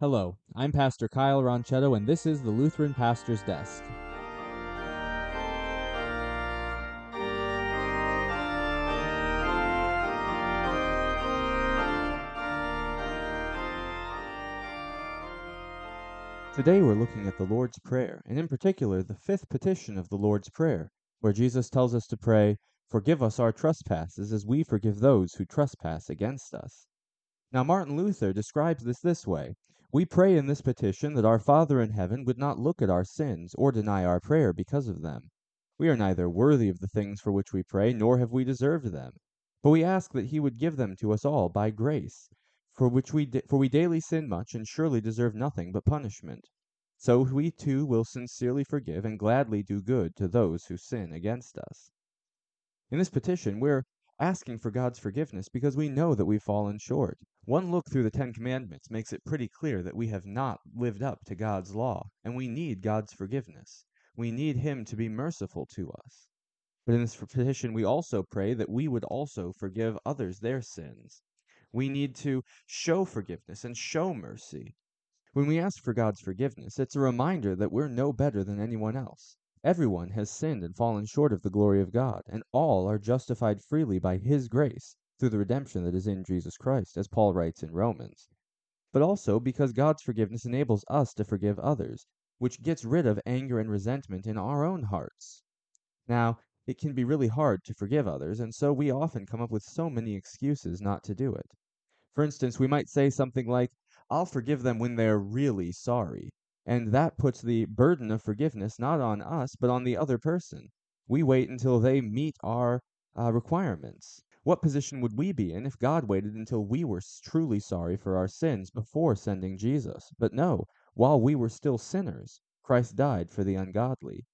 Hello, I'm Pastor Kyle Ronchetto, and this is the Lutheran Pastor's Desk. Today we're looking at the Lord's Prayer, and in particular the fifth petition of the Lord's Prayer, where Jesus tells us to pray, Forgive us our trespasses as we forgive those who trespass against us. Now, Martin Luther describes this this way We pray in this petition that our Father in heaven would not look at our sins or deny our prayer because of them. We are neither worthy of the things for which we pray, nor have we deserved them. But we ask that he would give them to us all by grace, for which we for we daily sin much and surely deserve nothing but punishment. So we too will sincerely forgive and gladly do good to those who sin against us. In this petition, we're asking for God's forgiveness because we know that we've fallen short. One look through the Ten Commandments makes it pretty clear that we have not lived up to God's law, and we need God's forgiveness. We need Him to be merciful to us. But in this petition, we also pray that we would also forgive others their sins. We need to show forgiveness and show mercy. When we ask for God's forgiveness, it's a reminder that we're no better than anyone else. Everyone has sinned and fallen short of the glory of God, and all are justified freely by His grace through the redemption that is in Jesus Christ, as Paul writes in Romans. But also because God's forgiveness enables us to forgive others, which gets rid of anger and resentment in our own hearts. Now, it can be really hard to forgive others, and so we often come up with so many excuses not to do it. For instance, we might say something like, I'll forgive them when they're really sorry. And that puts the burden of forgiveness not on us, but on the other person. We wait until they meet our uh, requirements. What position would we be in if God waited until we were truly sorry for our sins before sending Jesus? But no, while we were still sinners, Christ died for the ungodly.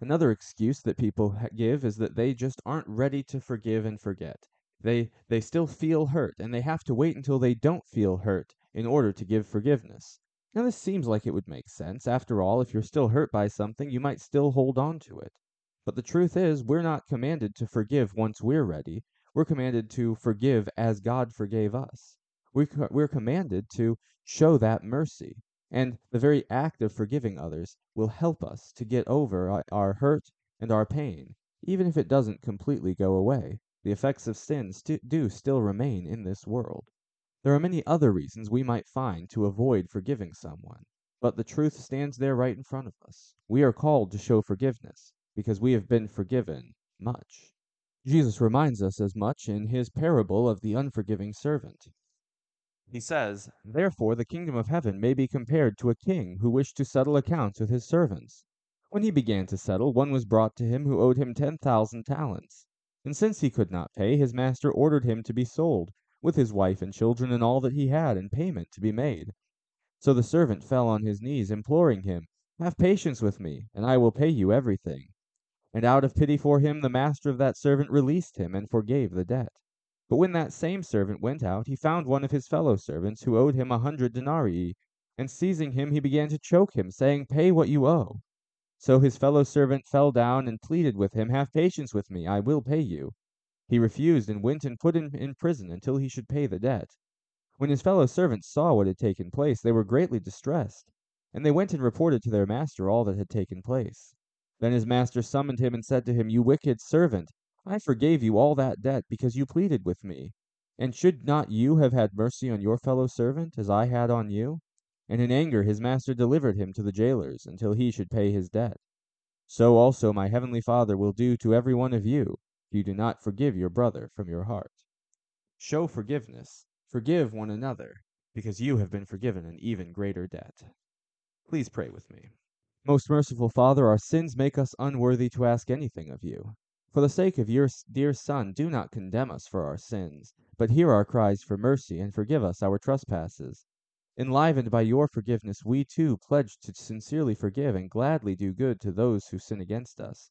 Another excuse that people give is that they just aren't ready to forgive and forget. They they still feel hurt and they have to wait until they don't feel hurt in order to give forgiveness. Now, this seems like it would make sense. After all, if you're still hurt by something, you might still hold on to it. But the truth is, we're not commanded to forgive once we're ready. We're commanded to forgive as God forgave us. We're commanded to show that mercy. And the very act of forgiving others will help us to get over our hurt and our pain, even if it doesn't completely go away. The effects of sin st- do still remain in this world. There are many other reasons we might find to avoid forgiving someone, but the truth stands there right in front of us. We are called to show forgiveness because we have been forgiven much. Jesus reminds us as much in his parable of the unforgiving servant. He says, Therefore the kingdom of heaven may be compared to a king who wished to settle accounts with his servants. When he began to settle, one was brought to him who owed him ten thousand talents. And since he could not pay, his master ordered him to be sold with his wife and children and all that he had, and payment to be made. So the servant fell on his knees, imploring him, Have patience with me, and I will pay you everything. And out of pity for him, the master of that servant released him and forgave the debt. But when that same servant went out, he found one of his fellow servants who owed him a hundred denarii, and seizing him, he began to choke him, saying, Pay what you owe. So his fellow servant fell down and pleaded with him, Have patience with me, I will pay you. He refused, and went and put him in prison until he should pay the debt. When his fellow servants saw what had taken place, they were greatly distressed, and they went and reported to their master all that had taken place. Then his master summoned him and said to him, You wicked servant, I forgave you all that debt because you pleaded with me. And should not you have had mercy on your fellow servant, as I had on you? And in anger his master delivered him to the jailers, until he should pay his debt. So also my heavenly Father will do to every one of you you do not forgive your brother from your heart. Show forgiveness. Forgive one another, because you have been forgiven an even greater debt. Please pray with me. Most merciful Father, our sins make us unworthy to ask anything of you. For the sake of your dear Son, do not condemn us for our sins, but hear our cries for mercy and forgive us our trespasses. Enlivened by your forgiveness, we too pledge to sincerely forgive and gladly do good to those who sin against us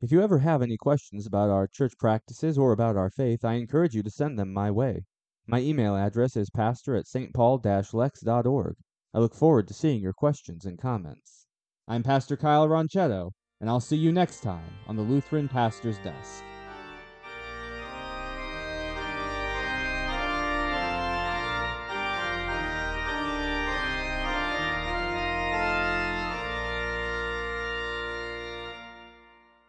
If you ever have any questions about our church practices or about our faith, I encourage you to send them my way. My email address is pastor at stpaul-lex.org. I look forward to seeing your questions and comments. I'm Pastor Kyle Ronchetto, and I'll see you next time on the Lutheran Pastor's Desk.